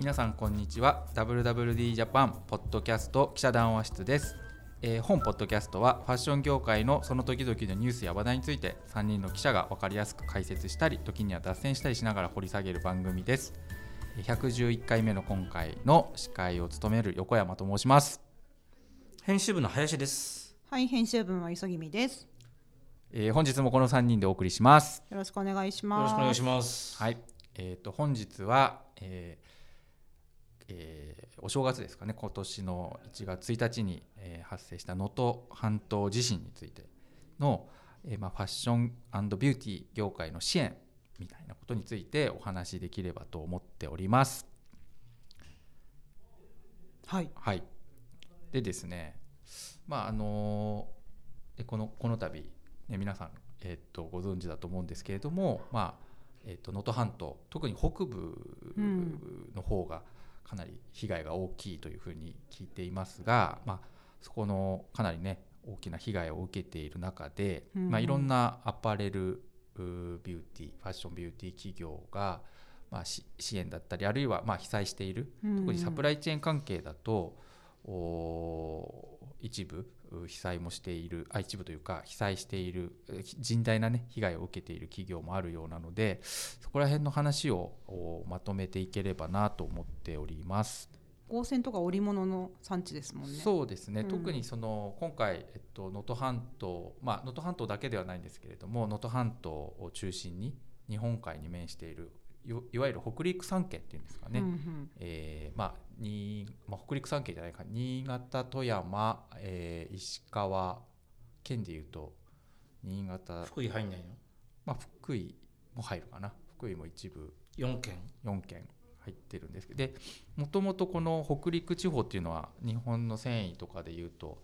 皆さんこんにちは WWD ジャパンポッドキャスト記者談話室です、えー本ポッドキャストはファッション業界のその時々のニュースや話題について3人の記者が分かりやすく解説したり時には脱線したりしながら掘り下げる番組ですえー111回目の今回の司会を務める横山と申します、編集部の林です。はい、編集部は急ぎみです。えー本日もこの3人でお送りしますよろしくお願いしよます。ろしくお願いします。はい、えー、と本日は、えーえーお正月ですかね今年の1月1日に、えー発生した能登半島地震についての、えーまあ、ファッションビューティー業界の支援みたいなことについてお話しできればと思っております。はい。はい、でですねまああのでこのこの度、ね、皆さん、えー、とご存知だと思うんですけれどもまあえーと能登半島特に北部うんの方がかなり被害が大きいというふうに聞いていますが、まあ、そこのかなりね大きな被害を受けている中で、うんまあ、いろんなアパレルビューティーファッションビューティー企業が、まあ、し支援だったりあるいはまあ被災している特にサプライチェーン関係だと、お一部う被災もしているあ一部というか被災しているえ甚大な、ね、被害を受けている企業もあるようなのでそこら辺の話をおまとめていければなと思っております。合成とか織物の産地ですもんね。そうですね、うん特にその今回えっと能登半島まあ能登半島だけではないんですけれども能登半島を中心に日本海に面しているいいわゆる北陸三県っていうんですかね、うんうんえーまあにまあ、北陸三県じゃないか新潟富山、えー石川県でいうと新潟、福井入んないの？まあ、福井も入るかな福井も一部 ?4 件。4県入ってるんですけどでもともとこの北陸地方っていうのは日本の繊維とかでいうと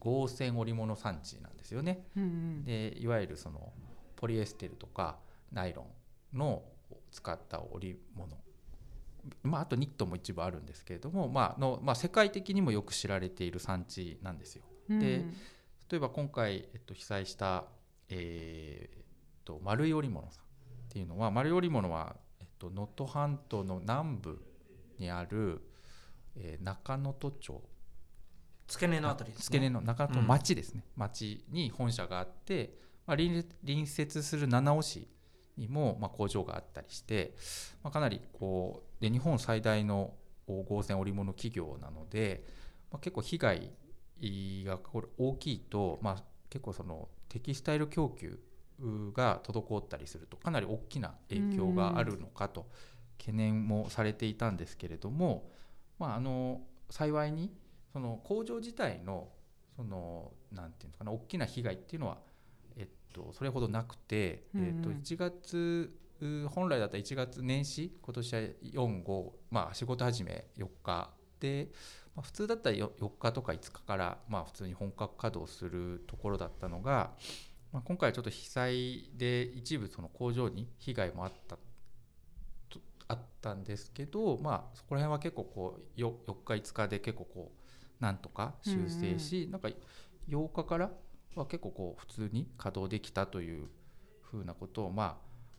合成織物産地なんですよね。うんうんでいわゆるそのポリエステルとかナイロンの使った織物、まあ、あとニットも一部あるんですけれども、まあのまあ、世界的にもよく知られている産地なんですよ。うんで例えば今回、えっと、被災した、えーっと丸い織物さんっていうのは丸い織物はえっと能登半島の南部にある、えー中能登町付け根のあたりです、ね。付け根の中の町ですね、町に本社があって、まあ、隣隣接する七尾市にも、ま、工場があったりして、ま、かなりこうで日本最大の合成織物企業なので、ま、結構被害が大きいと、ま、結構そのテキスタイル供給が滞ったりするとかなり大きな影響があるのかと懸念もされていたんですけれども、まあ、あの幸いにその工場自体のそのなんていうんですかね大きな被害っていうのは、と、それほどなくて、うんうん。えっと、1月う本来だったら1月年始今年は45、まあ、仕事始め4日。で、まあ、普通だったら 4, 4日とか5日から、まあ、普通に本格稼働するところだったのが、まあ、今回はちょっと被災で一部その工場に被害もあったとあったんですけど、まあ、そこら辺は結構こうよ4日5日で結構こうなんとか修正し、なんか8日からは結構こう普通に稼働できたというふうなことをまあ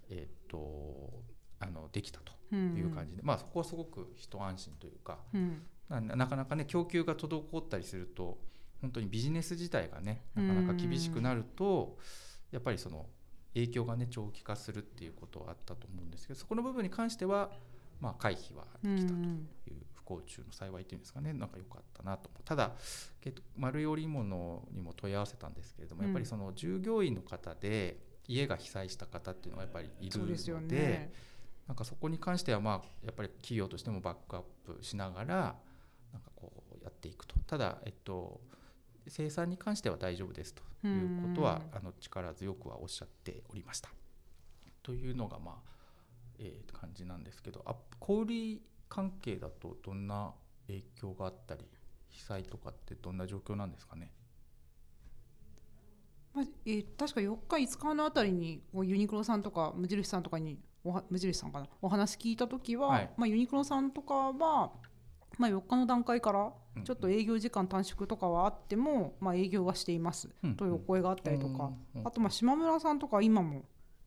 えっ、とあのできたという感じで、まあそこはすごく一安心というかうん。ななかなかね供給が滞ったりすると本当にビジネス自体がねなかなか厳しくなるとやっぱりその影響がね長期化するっていうことはあったと思うんですけどそこの部分に関してはまあ回避はできたという不幸中の幸いというんですかねなんか良かったなとただ丸い織物にも問い合わせたんですけれども、うんやっぱりその従業員の方で家が被災した方っていうのはやっぱりいるのででね。なんかそこに関してはまあやっぱり企業としてもバックアップしながらなんかこうやっていくとただえっと生産に関しては大丈夫ですということはあの力強くはおっしゃっておりました。というのがまあ、えー感じなんですけどあ小売関係だとどんな影響があったり被災とかってどんな状況なんですかね？まあえー確か4日5日のあたりにこうユニクロさんとか無印さんとかにおは無印さんかな？お話聞いた時は、はい。まあ、ユニクロさんとかは、まあ、4日の段階からうん。ちょっと営業時間短縮とかはあっても、まあ、営業はしていますうん。というお声があったりとか、うん。うん。あとまあ島村さんとか今も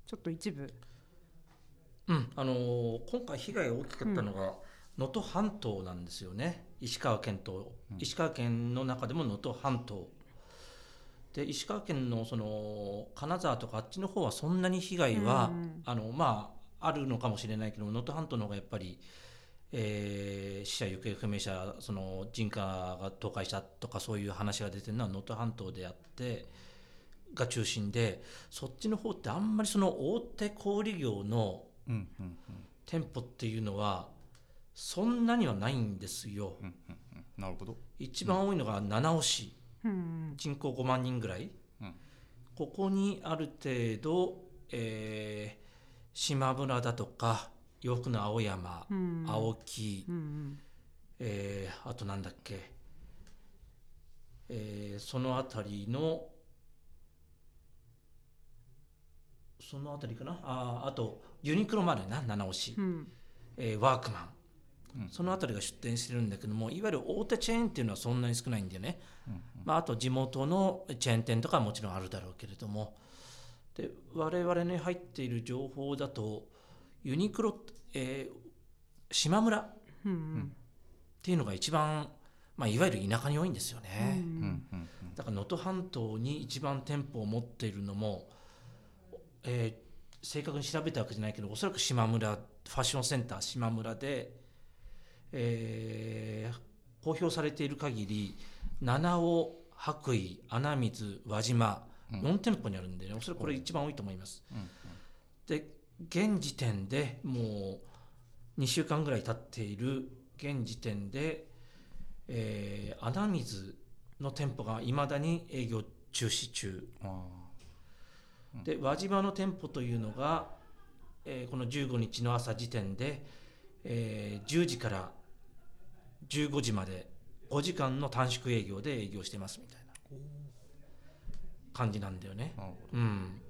ちょっと一部。うん、あのー今回被害が大きかったのが、能登半島なんですよね。石川県とうん。石川県の中でも能登半島。で石川県のその金沢とかあっちの方はそんなに被害は、うんあのまああるのかもしれないけど能登半島の方がやっぱり、えー死者行方不明者その人家が倒壊したとかそういう話が出てるのは能登半島であってが中心でそっちの方ってあんまりその大手小売業のうんうん。店舗っていうのはそんなにはないんですよ。うんうんうん。なるほど。一番多いのが七尾市。うん。人口5万人ぐらい、うん。ここにある程度、えー島村だとか洋服の青山、うん。青木、うんえーあとなんだっけ、えーその辺りのその辺りかな？あーあとユニクロまでな七尾市、うん。えーワークマンうん。その辺りが出店してるんだけどもいわゆる大手チェーンっていうのはそんなに少ないんだよね、うんまあ、あと地元のチェーン店とかはもちろんあるだろうけれども。で我々に入っている情報だとユニクロ、えー島村っていうのが一番、まあ、いわゆる田舎に多いんですようね、うん。んうん。だから能登半島に一番店舗を持っているのも、えー正確に調べたわけじゃないけどおそらく島村ファッションセンター島村で、えー公表されている限り七尾白衣穴水輪島うん。4店舗にあるんで、ね、おそらくこれ一番多いと思います。うんで現時点でもう2週間ぐらい経っている現時点で、えー穴水の店舗がいまだに営業中止中。あうん。で輪島の店舗というのが、えーこの15日の朝時点で、えー10時から15時まで5時間の短縮営業で営業してますみたいな感じなんだよね。うん、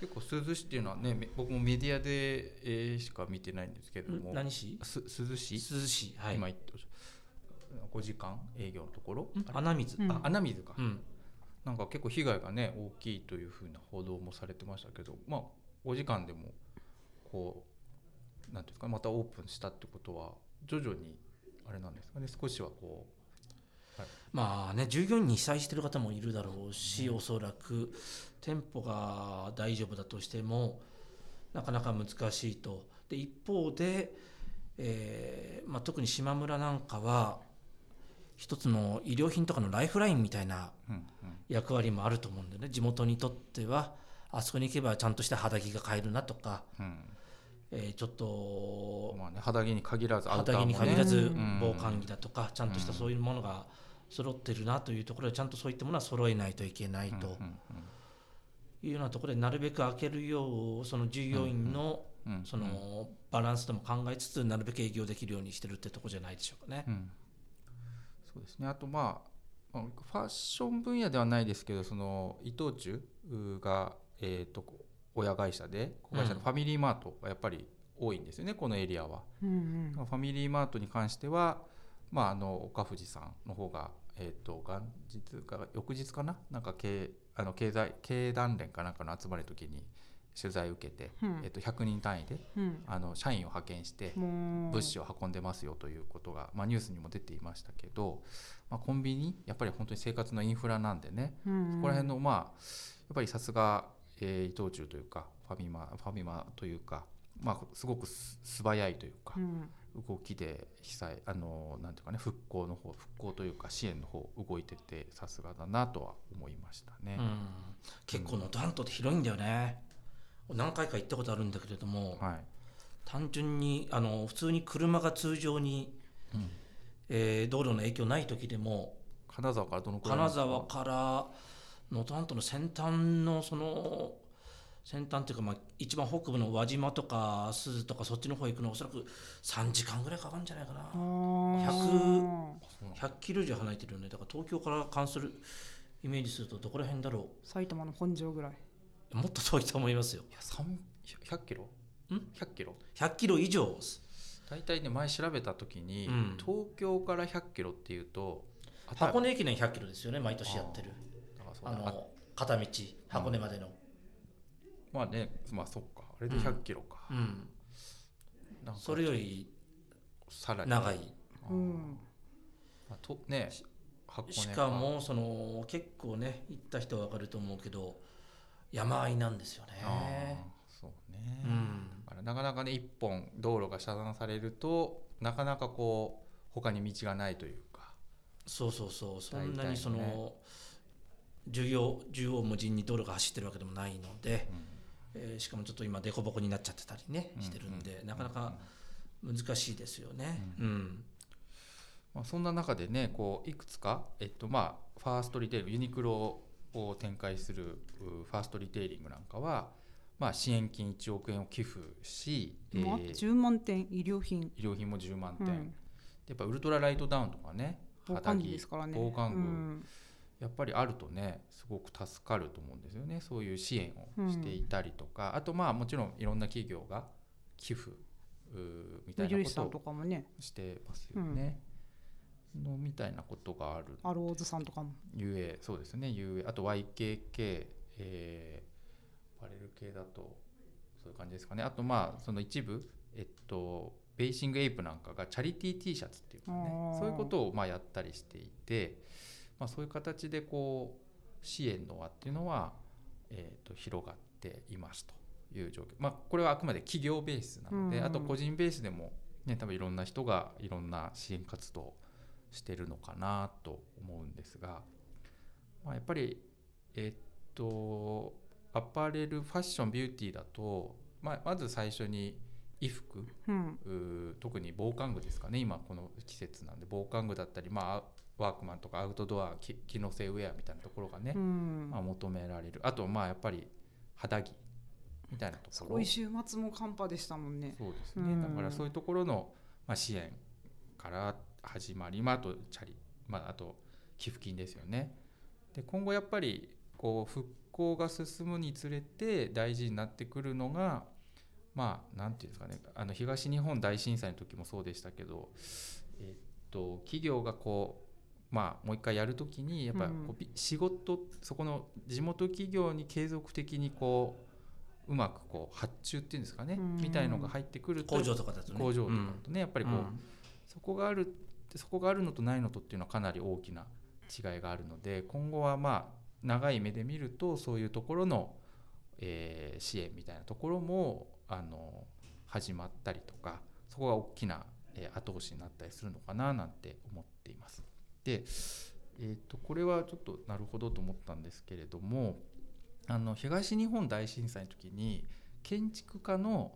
結構珠洲市っていうのはねめ僕もメディアで、えーしか見てないんですけれども。何市？す珠洲市、珠洲市はい。今言って5時間営業のところ、ん。穴水、うんあ穴水か、うん。なんか結構被害がね大きいというふうな報道もされてましたけどまあ5時間でもこうなんていうんですかまたオープンしたってことは徐々にあれなんですか？ね少しはこまあね従業員に被災してる方もいるだろうし、おそらく店舗が大丈夫だとしてもなかなか難しいと。で一方で、えーまあ、特に島村なんかは一つの医療品とかのライフラインみたいなう、うんうん。役割もあると思うんでね。地元にとってはあそこに行けばちゃんとした肌着が買えるなとか、うんえーちょっとまあね、肌着に限らずアウターも、肌着ね、に限らずうん。防寒着だとかちゃんとしたそういうものが揃ってるなというところでちゃんとそういったものは揃えないといけないと。いうようなところでなるべく開けるようその従業員のそのバランスとも考えつつなるべく営業できるようにしてるってとこじゃないでしょうかね。うん。そうですね。あとまあまあファッション分野ではないですけどその伊藤忠が、えー、と親会社で子会社のファミリーマートがやっぱり多いんですよね、このエリアは。うんファミリーマートに関しては、まあ、あの岡藤さんの方が、えー、と元日か翌日かな？なんか経あの経済経団連かなんかの集まりの時に取材を受けて、うん。えー、と100人単位でうん。あの社員を派遣して物資を運んでますよということが、まあ、ニュースにも出ていましたけど、まあ、コンビニやっぱり本当に生活のインフラなんでね、うん。そこら辺のまあやっぱりさすが、えー伊藤忠というかファミマファミマというか、まあ、すごくす素早いというかう、ん。動きで被災あのなんていうかね復興の方復興というか支援の方動いててさすがだなとは思いましたね。う。ん、結構能登半島って広いんだよね。何回か行ったことあるんだけれどもはい。単純にあの普通に車が通常に、うん。えー道路の影響ない時でも金沢からどのくらい金ですか？沢から能登半島の先端のその先端っていうか、まあ、一番北部の輪島とか鈴とかそっちの方行くのおそらく3時間ぐらいかかるんじゃないかな。あー。100キロ以上離れてるよね。だから東京から関するイメージするとどこら辺だろ埼玉の本庄ぐらい。うもっと遠いと思いますよ。いや三100キロ？ん ?100 キロ？100キロ以上大体ね前調べた時に、うん。東京から100キロっていうと箱根駅伝100キロですよね毎年やってるああの片道箱根までの。まあねまあそっか。あれで100キロか、うん。なんか。それよりさらに。長い。まあとね箱根しかもその結構ね行った人は分かると思うけど山あいなんですよね。そうね、うん。なかなかね一本道路が遮断されるとなかなかこう他に道がないというか。そうそうそう。そんなにその縦横縦横無尽に道路が走ってるわけでもないので、えーしかもちょっと今凸凹になっちゃってたりねうん。してるんで、うん。なかなか難しいですよね。うん。まあ、そんな中でねこういくつか、えっとまあ、ファーストリテイリングユニクロを展開するうファーストリテイリングなんかは、まあ、支援金1億円を寄付し、えまあー10万点医療品、医療品も10万点、うん、やっぱウルトラライトダウンとかね防寒着ですからね。防寒具、うんやっぱりあるとねすごく助かると思うんですよね。そういう支援をしていたりとか、あとまあもちろんいろんな企業が寄付みたいなことをしてますよね。のみたいなことがある。アローズさんとかも。ゆえそうですね。ゆえあと YKK、えー、パレル系だとそういう感じですかね。あとまあその一部えっとベーシングエイプなんかがチャリティー T シャツっていうかね。そういうことをまあやったりしていて、まあ、そういう形でこう支援の輪っていうのは、えー、と広がっていますという状況、まあ、これはあくまで企業ベースなので、うんあと個人ベースでも、ね、多分いろんな人がいろんな支援活動をしてるのかなと思うんですが、まあ、やっぱりえっとアパレルファッションビューティーだと、まあ、まず最初に衣服うん。特に防寒具ですかね。今この季節なんで防寒具だったり、まあ、ワークマンとかアウトドアき機能性ウェアみたいなところがね、うん。まあ、求められる。あとまあやっぱり肌着みたいなところ。すごい週末も寒波でしたもんね。そうですね、うん。だからそういうところの、まあ、支援から始まり、まあ、あとチャリ、まあ、あと寄付金ですよね。で今後やっぱりこう復興が進むにつれて大事になってくるのがまあなんていうんですかね。あの東日本大震災の時もそうでしたけど、えっと企業がこうまあもう一回やる時にやっぱりこう仕事そこの地元企業に継続的にこううまくこう発注っていうんですかね、うん。みたいのが入ってくると工場とかだとね。工場とかとね、やっぱりこう、うん。そこがあるそこがあるのとないのとっていうのはかなり大きな違いがあるので今後はまあ長い目で見るとそういうところの、えー支援みたいなところもあの始まったりとかそこが大きな、えー後押しになったりするのかななんて思っています。で、えー、とこれはちょっとなるほどと思ったんですけれどもあの東日本大震災の時に建築家の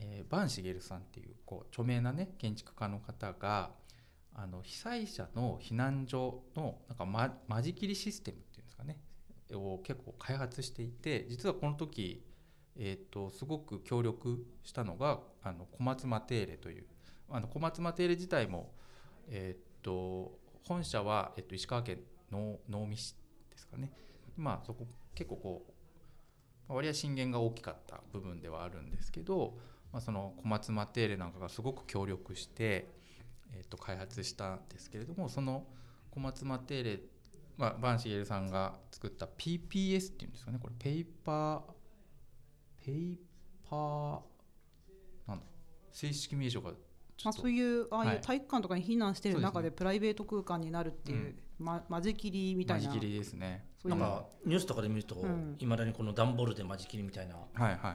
えー、茂さんっていうこう著名なね建築家の方があの被災者の避難所のなんか、ま、間仕切りシステムっていうんですかねを結構開発していて実はこの時、えー、とすごく協力したのがあの小松マテーレというあの小松マテーレ自体も、えー、と本社は、えー、と石川県能能美市ですかね。まあそこ結構こう割合震源が大きかった部分ではあるんですけど、まあ、その小松マテーレなんかがすごく協力して、えー、と開発したんですけれどもその小松マテーレ、まあ、バンシゲルさんが作った PPS っていうんですかね。これペーパーペーパーなんだ正式名称がまあ、そういうああいはい。う体育館とかに避難してる中ででプライベート空間になるっていう、ま間仕切りみたいな。間仕切りですね。なんかニュースとかで見るとうん。いま、だにこの段ボールで間仕切りみたいな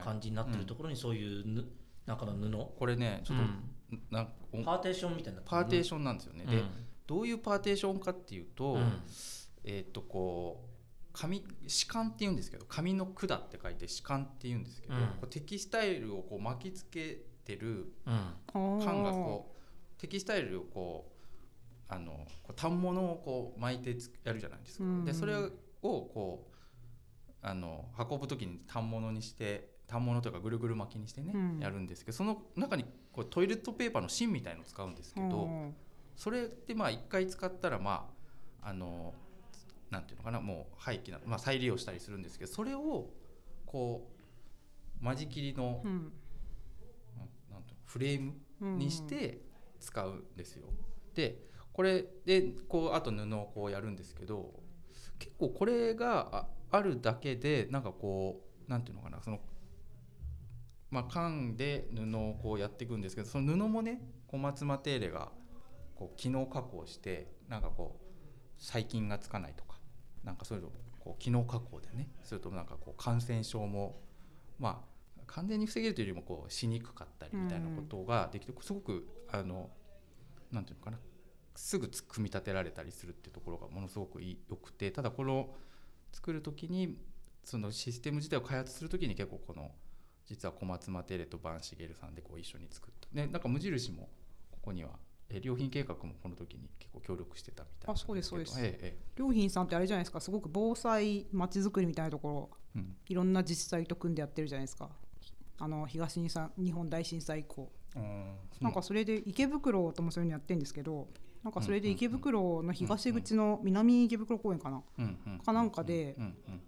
感じになってるところにそういうぬ中の布、これねちょっうん。と、なおパーテーションみたいなパーテーョションなんですよね、ンでどういうパーテーションかっていうと、うん。えーっとこう紙紙管っていうんですけど紙の管って書いて紙管っていうんですけど、うんこうテキスタイルをこう巻きつけてるうん。缶がこうテキスタイルをこうあのこう反物をこう巻いてつやるじゃないですか。うんでそれをこうあの運ぶ時に反物にして反物というかぐるぐる巻きにしてね、うん。やるんですけどその中にこうトイレットペーパーの芯みたいのを使うんですけど、うん。それってまあ一回使ったらまああのなんていうのかなもう廃棄な、まあ、再利用したりするんですけどそれをこう間仕切りの、うんなんなんていうのフレームうんにして使うんですよ。でこれでこうあと布をこうやるんですけど結構これがああるだけでなんかこうなんていうのかなそのまあ、缶で布をこうやっていくんですけどその布もね小松マテーレがこう機能加工してなんかこう細菌がつかないとかなんかそういうのをこう機能加工でねするとなんかこう感染症もまあ完全に防げるというよりもこうしにくかったりみたいなことができてすごくあのなんていうのかなすぐ組み立てられたりするっていうところがものすごくよくてただこの作る時にそのシステム自体を開発する時に結構この実は小松マテーレとバンシゲルさんでこう一緒に作った。でなんか無印もここにはえ良品計画もこの時に結構協力してたみたいなあそうですそうです。えええ良品さんってあれじゃないですか。すごく防災まちづくりみたいなところえうん。いろんな自治体と組んでやってるじゃないですかあの東日本大震災以降。うん。なんかそれで池袋ともそういうのやってるんですけどなんかそれで池袋の東口の南池袋公園かな？かなんかで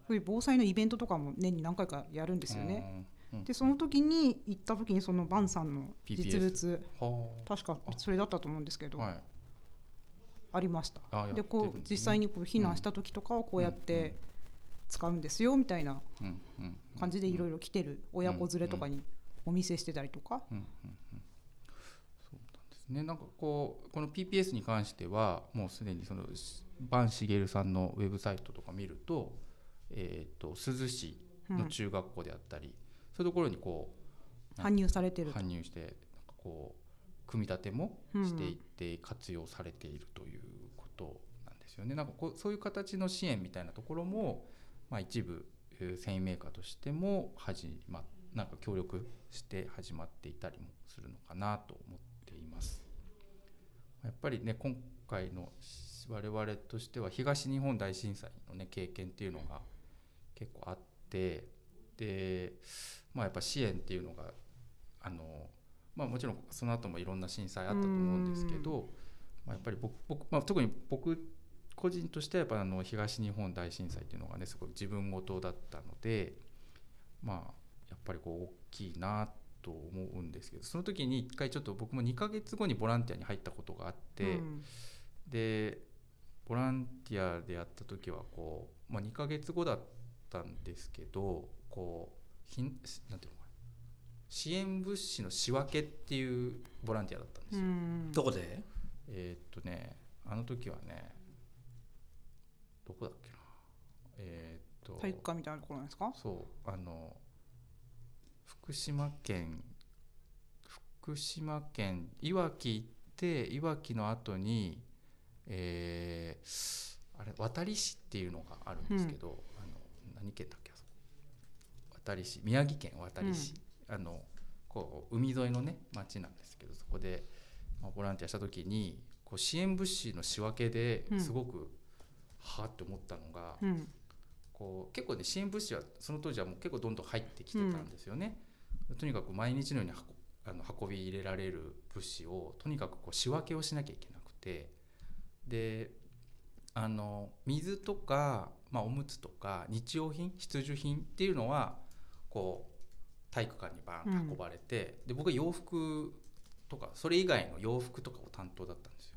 そういう防災のイベントとかも年に何回かやるんですよね。でその時に行った時にそのバンさんの実物。は確かそれだったと思うんですけど、ありました。でこう実際にこう避難した時とかはこうやって使うんですよみたいなうんうんうん。感じでいろいろ来てる親子連れとかにお見せしてたりとか。うんうんうん。そうなんですね。なんかこうこの PPS に関してはもうすでにそのバンシゲルさんのウェブサイトとか見ると、えっ、と珠洲市の中学校であったり、そういうところにこう搬入されてると。搬入してなんかこう組み立てもしていって活用されているということなんですよね。なんかこうそういう形の支援みたいなところも、まあ、一部えー繊維メーカーとしても始まなんか協力して始まっていたりもするのかなと思っています。やっぱりね今回の我々としては東日本大震災のね経験っていうのが結構あってでまあやっぱ支援っていうのがあのまあもちろんその後もいろんな震災あったと思うんですけど、まあ、やっぱり僕僕、まあ、特に僕個人としてはやっぱあの東日本大震災っていうのがねすごい自分事だったのでまあやっぱりこう大きいなと思うんですけどその時に一回ちょっと僕も2ヶ月後にボランティアに入ったことがあって、うん。でボランティアでやった時はこう、まあ、2ヶ月後だったんですけどこうひんなんていうのかな支援物資の仕分けっていうボランティアだったんですよ。うん。どこで？えーっとねあの時はねどこだっけな。えーっと。体育館みたいなところなんですか？そう。あの福島県福島県いわき行っていわきの後にえーあれ渡市っていうのがあるんですけど、あの何県だっけ渡市。宮城県渡市、あのこう海沿いのね町なんですけどそこで、まあ、ボランティアした時にこう支援物資の仕分けでうん。すごく、はあって思ったのが、うんこう結構ね支援物資はその当時はもう結構どんどん入ってきてたんですよね。とにかく毎日のように運あの運び入れられる物資をとにかくこう仕分けをしなきゃいけなくてであの水とか、まあ、おむつとか日用品必需品っていうのはこう体育館にバーンと運ばれて、で僕は洋服とかそれ以外の洋服とかを担当だったんですよ。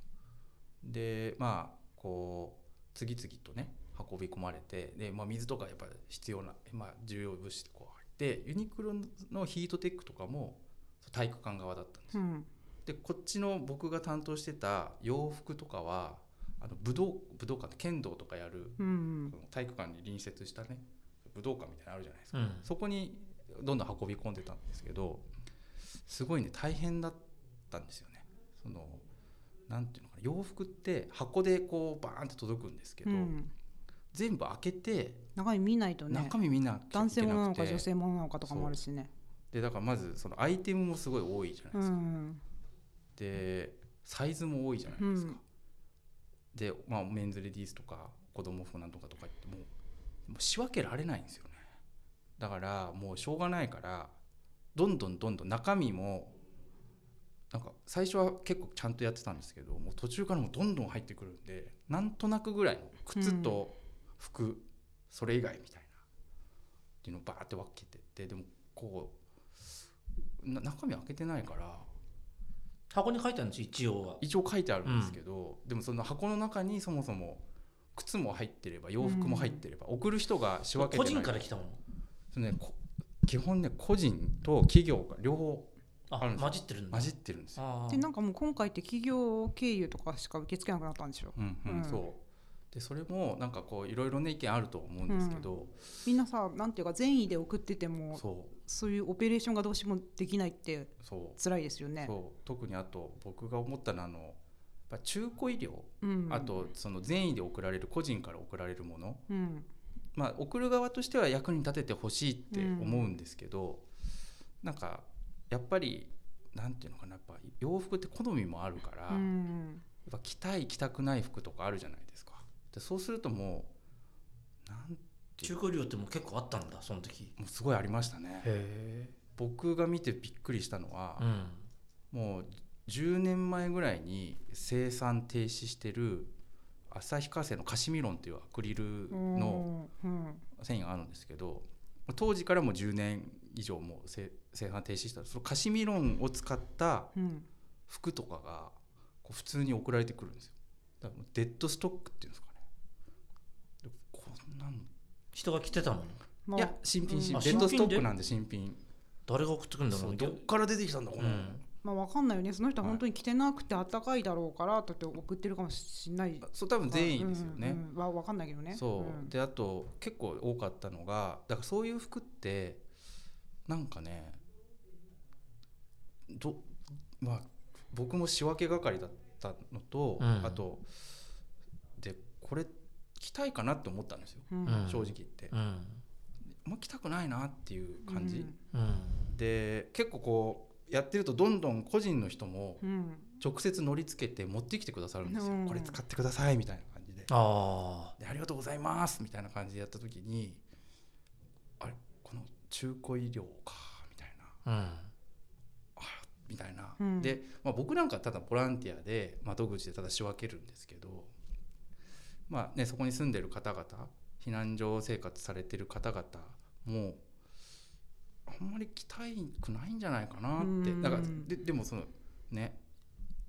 でまあこう次々とね運び込まれてで、まあ、水とかやっぱり必要な、まあ、重要物資でこう入ってユニクロのヒートテックとかも体育館側だったんですよ。うん。でこっちの僕が担当してた洋服とかはあの武道武道館剣道とかやるうん体育館に隣接したね武道館みたいなのあるじゃないですか、うん。そこにどんどん運び込んでたんですけどすごいね大変だったんですよね。そのなんていうの？洋服って箱でこうバーンって届くんですけど、うん。全部開けて中身見ないとね。中身みんな男性ものなのか女性ものなのかとかもあるしね。でだからまずそのアイテムもすごい多いじゃないでうすか、ん。でサイズも多いじゃないですか、うん。で、まあ、メンズレディースとか子供服なんとかとか言ってももう仕分けられないんですよね。だからもうしょうがないからどんどんどんどん中身もなんか最初は結構ちゃんとやってたんですけどもう途中からもうどんどん入ってくるんでなんとなくぐらいの靴と服、それ以外みたいなっていうのをバーって分けてってでもこうな中身開けてないから箱に書いてあるんです一応は。一応書いてあるんですけど、でもその箱の中にそもそも靴も入ってれば洋服も入ってれば、送る人が仕分けてない。個人から来たもの。そのね、こ基本ね個人と企業が両方あ混じってるんだ。混じってるんですよ。でなんかもう今回って企業経由とかしか受け付けなくなったんですようんうんうん。そう。でそれもなんかこういろいろね意見あると思うんですけど、みんなさなんていうか善意で送っててもそそういうオペレーションがどうしてもできないってうそう。辛いですよね。そう。特にあと僕が思ったのはあのやっぱ中古医療、うん。あとその善意で送られる個人から送られるもの、うん。まあ、送る側としては役に立ててほしいって思うんですけど、なんかやっぱりなんていうのかなやっぱ洋服って好みもあるから、うやっんぱ着たい着たくない服とかあるじゃないですか。でそうするともうなん中古量ってもう結構あったんだその時。もうすごいありましたね。へ僕が見てびっくりしたのはえ、うん。もう10年前ぐらいに生産停止してる旭化成のカシミロンっていうアクリルのうん繊維があるんですけど当時からもう10年以上もう生生産停止したそのカシミロンを使ったうん。服とかがこう普通に送られてくるんですよ。だからもうデッドストックっていうんですかね。でこんなの人が着てたもの。まあいや新品新あ品デッドストックなんで新品。誰が送ってくるんだろそううどっから出てきたんだこの、うん。まあわかんないよね。その人ははい本当に着てなくてあったかいだろうからだって送ってるかもしれない。そう多分善意ですよね、うんうんうんわわかんないけどね。そう、ん。であと結構多かったのがだからそういう服ってなんかねどまあ僕も仕分け係だったのと、うん。あとでこれ着たいかなって思ったんですよ、うん。うん。正直言って、うん。あんま着たくないなっていう感じ、うん。で結構こうやってるとどんどん個人の人もうん。直接乗りつけて持ってきてくださるんですよ、うん。これ使ってくださいみたいな感じで。あでありがとうございますみたいな感じでやった時にあれ？この中古医療かみたいな。あうんみたいな、うん。で、まあ、僕なんかはただボランティアで窓口でただ仕分けるんですけどまあねそこに住んでる方々避難所生活されてる方々もあんまり来たくないんじゃないかなって。うん。だからででもそのね。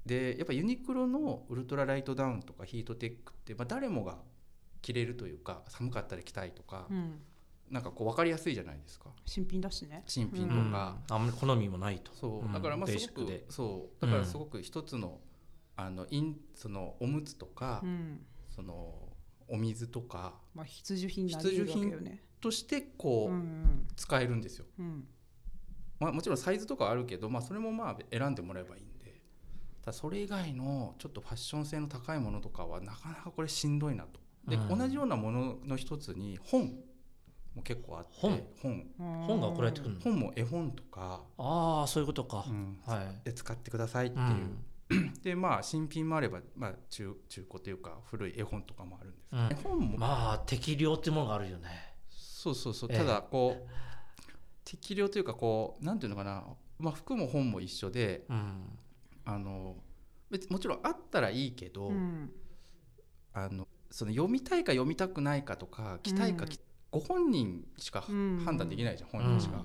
でやっぱユニクロのウルトラライトダウンとかヒートテックって、まあ、誰もが着れるというか寒かったら着たいとか、うんなんかこう分かりやすいじゃないですか。新品だしね。新品とうん。か、あんまり好みもないと。そう。うん。だからまあすごくそう。だからすごく一つの,、あのインそのおむつとか、うん。そのお水とかまあ必需品になり得るわけよね。としてこううん。使えるんですよ、うん。まあ、もちろんサイズとかはあるけど、まあ、それもまあ選んでもらえばいいんで。ただそれ以外のちょっとファッション性の高いものとかはなかなかこれしんどいなと。で、うん。同じようなものの一つに本も結構あって本？本。本が送られてくるの？本も絵本とか、ああそういうことか。うん。はい。で使ってくださいっていう。う、ん。でまあ新品もあれば、まあ、中中古というか古い絵本とかもあるんですけど、うん。絵本も、まあ適量ってものがあるよね。そうそうそう。ええ。ただこう、適量というかこうなんていうのかな、まあ、服も本も一緒でうん。あの別もちろんあったらいいけど、うん。あのその読みたいか読みたくないかとか着たいか、うんきご本人しかうん判断できないじゃん、本人しか。うん。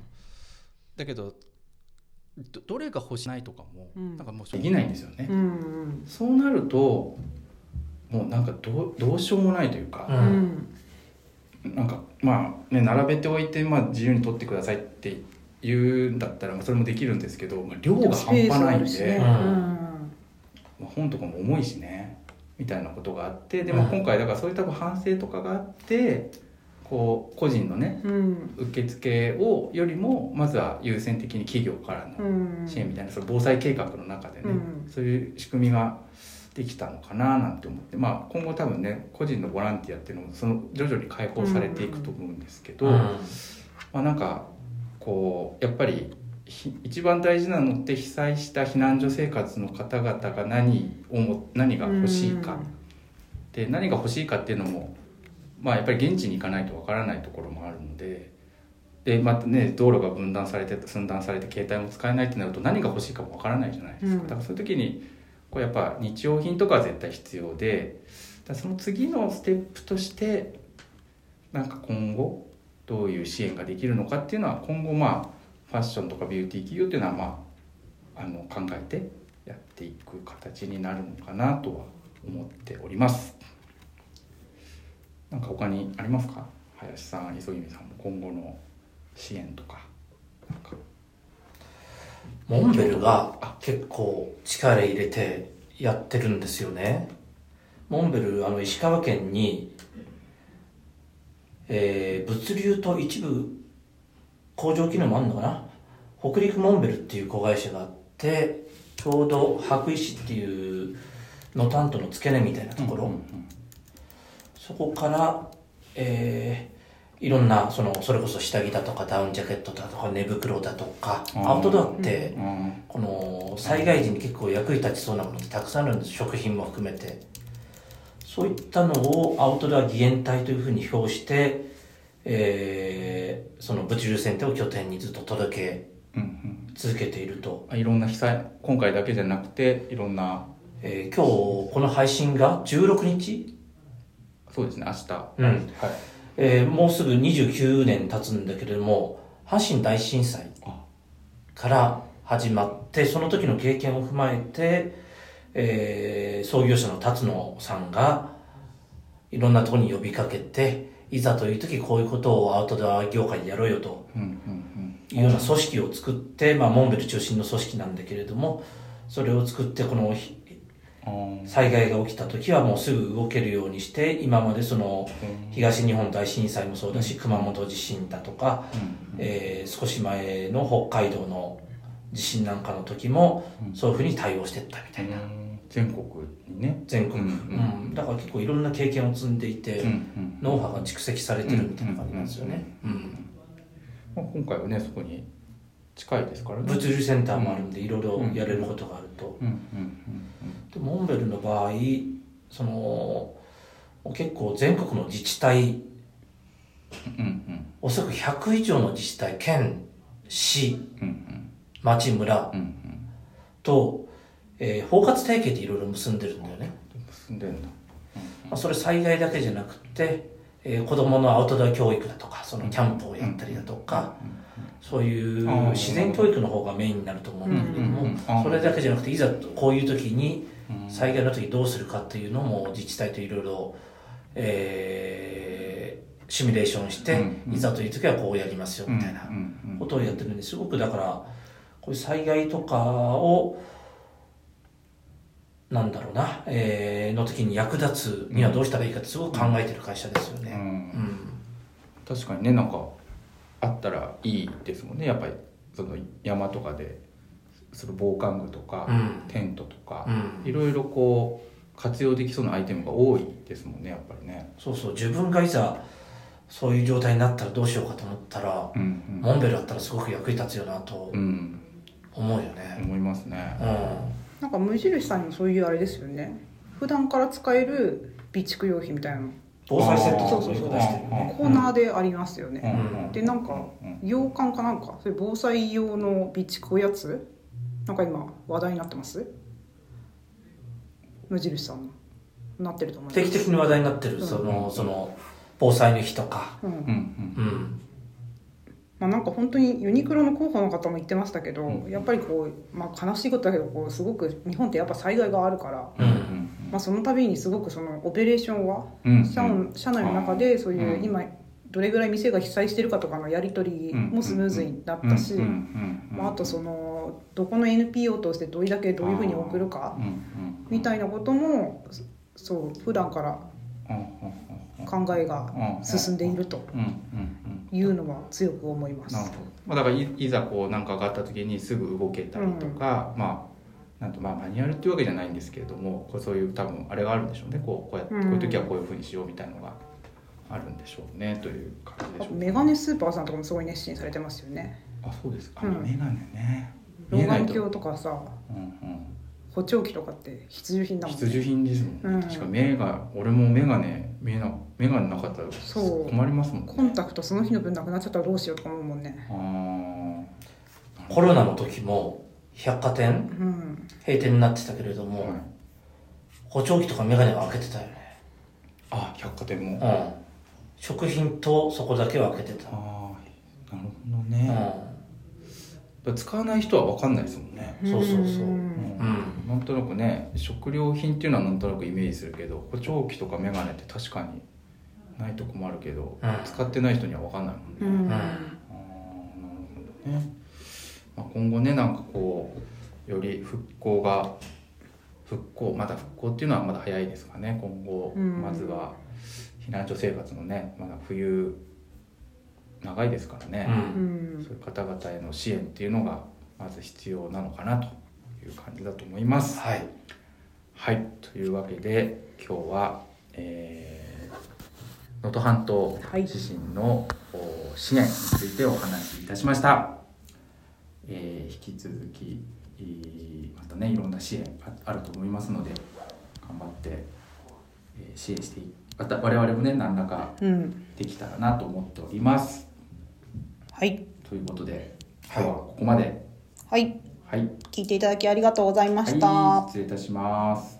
だけどどどれが欲しいないとかも、うん。なんかもうできないんですよね。うんそうなるともうなんかどうどうしようもないというか、ううん。んなんかまあね並べておいて、まあ、自由に取ってくださいって言うんだったらまあそれもできるんですけど、まあ、量が半端ないんで、ね。うん。まあ、本とかも重いしねみたいなことがあってでもうん。今回だからそういう多分反省とかがあってこう個人のねうん。うん受付をよりもまずは優先的に企業からうのん。支援みたいなその防災計画の中でね、うん。そういう仕組みができたのかななんて思って、まあ、今後多分ね個人のボランティアっていうのもその徐々に解放されていくと思うんですけど、うん。まあ、なんかこうやっぱりひ一番大事なのって被災した避難所生活の方々が何をも何が欲しいか、で何が欲しいかっていうのも、まあ、やっぱり現地に行かないとわからないところもあるのででまたね道路が分断されて寸断されて携帯も使えないってなると何が欲しいかもわからないじゃないですか、うんだからそういう時にこうやっぱ日用品とかは絶対必要でその次のステップとしてなんか今後どういう支援ができるのかっていうのは今後まあファッションとかビューティー企業っていうのはまああの考えてやっていく形になるのかなとは思っております。なんか他にありますか？林さん磯君さんも今後の支援とか。モンベルが結構力入れてやってるんですよね。モンベルあの石川県に、えー物流と一部工場機能もあるのかな？北陸モンベルっていう子会社があってちょうど羽咋市っていう能登半島の付け根みたいなところ、そこから、えーいろんなそのそれこそ下着だとかダウンジャケットだとか寝袋だとかアウトドアってうん。この災害時に結構役に立ちそうなものたくさんあるんです。食品も含めて。そういったのをアウトドア義援隊というふうに表して、えーその物流センターを拠点にずっと届けうんうん。続けていると、あいろんな被災今回だけじゃなくていろんな。えー今日この配信が16日、そうですね明日、うん。はい。えーもうすぐ29年経つんだけれども阪神大震災から始まってその時の経験を踏まえて、えー創業者の辰野さんがいろんなところに呼びかけていざという時こういうことをアウトドア業界でやろうよというような組織を作って、まあ、モンベル中心の組織なんだけれどもそれを作ってこの災害が起きた時はもうすぐ動けるようにして今までそのー東日本大震災もそうだし熊本地震だとか、うん。えー少し前の北海道の地震なんかの時もうん。そういうふうに対応していったみたいな。うん。全国にね。全国、うん。うん。だから結構いろんな経験を積んでいて、うん。うん。ノウハウが蓄積されてるみたいな感じなんですよね、うん。まあ、今回はねそこに近いですからね。物流センターもあるんでいろいろやれることがあると、でモンベルの場合その結構全国の自治体うんうん。うんおそらく100以上の自治体県市うんうん。町村うんうん。と、えー包括提携っていろいろ結んでるんだよね、住んでんだ。まあ、それ災害だけじゃなくて、えー子どものアウトドア教育だとかそのキャンプをやったりだとか、そういう自然教育の方がメインになると思うんだけれども、それだけじゃなくていざこういう時にうん。災害の時どうするかっていうのも自治体といろいろえーシミュレーションして、いざという時はこうやりますよみたいなことをやってるんですごくだからこういう災害とかをなんだろうな、えーの時に役立つにはどうしたらいいかってすごく考えてる会社ですよね。うん。うん。確かにねなんかあったらいいですもんね。やっぱりその山とかでその防寒具とか、うん。テントとかう、ん。いろいろこう活用できそうなアイテムが多いですもんねやっぱりね。そうそう。自分がいざそういう状態になったらどうしようかと思ったら、うんモンベルあったらすごく役に立つよなとうん、うん、思うよね。思いますね。うんなんか無印さんにもそういうあれですよね。普段から使える備蓄用品みたいなの。防災セットそうそうそう。コーナーでありますよね、うん。でなんかうん。洋館かなんかそれ防災用の備蓄おやつ？なんか今話題になってます？無印さんの。なってると思います。定期的に話題になってる、うん。そのその防災の日とか。うん。うんうん。うんまあ、なんか本当にユニクロの広報の方も言ってましたけど、うん。やっぱりこう、まあ、悲しいことだけどこうすごく日本ってやっぱ災害があるから、うんまあ、その度にすごくそのオペレーションはうん社社内の中でそういううん。今どれぐらい店が被災してるかとかのやり取りもスムーズになったし、まあ、あとそのどこの NPO としてどれだけどういうふうに送るかみたいなこともそう普段からうん考えがうん。進んでいるというのは強く思います。なるほど、まあ、だからいいざこう何かがあった時にすぐ動けたりとか、まあなんとまあマニュアルっていうわけじゃないんですけれどもこうそういう多分あれがあるんでしょうね。こうこうやってうん。こういう時はこういうふうにしようみたいのがあるんでしょうね。という感じでしょうメガネスーパーさんとかもすごい熱心されてますよね。あそうですか、うん。メガネね。老眼鏡とかさ。うんうん補聴器とかって必需品だもんね。必需品ですもんね、うん。確か目が俺もメガネ見えなメガネなかったらそう。困りますもんね。コンタクトその日の分なくなっちゃったらどうしようとか思うもんね。あコロナの時も百貨店うん。閉店になってたけれどー、も、はい、補聴器とか眼鏡は開けてたよね、あ百貨店も、うん。あ、食品とそこだけは開けてた、あーなるほどうね、ん、使わない人は分かんないですもんね、そうそうそう。うん。なんとなくね食料品っていうのはなんとなくイメージするけど補聴器とかメガネって確かにないと困るけど、うん。使ってない人には分かんないもんね、うん。あーなるほどね。まあ、今後ねなんかこうより復興が復興まだ復興っていうのはまだ早いですかね。今後うん。まずは避難所生活のねまだ冬長いですからね、ううんそういう方々への支援っていうのがまず必要なのかなという感じだと思います。はいはい、というわけで今日はえー能登、半島はい地震の、お支援についてお話しいたしました。えー引き続きえーまたねいろんな支援ああると思いますので頑張って、えー支援していまた我々もね何らかうんできたらなと思っております。はいということで今日はここまで。はいはい、聞いていただきありがとうございました。はい、失礼いたします。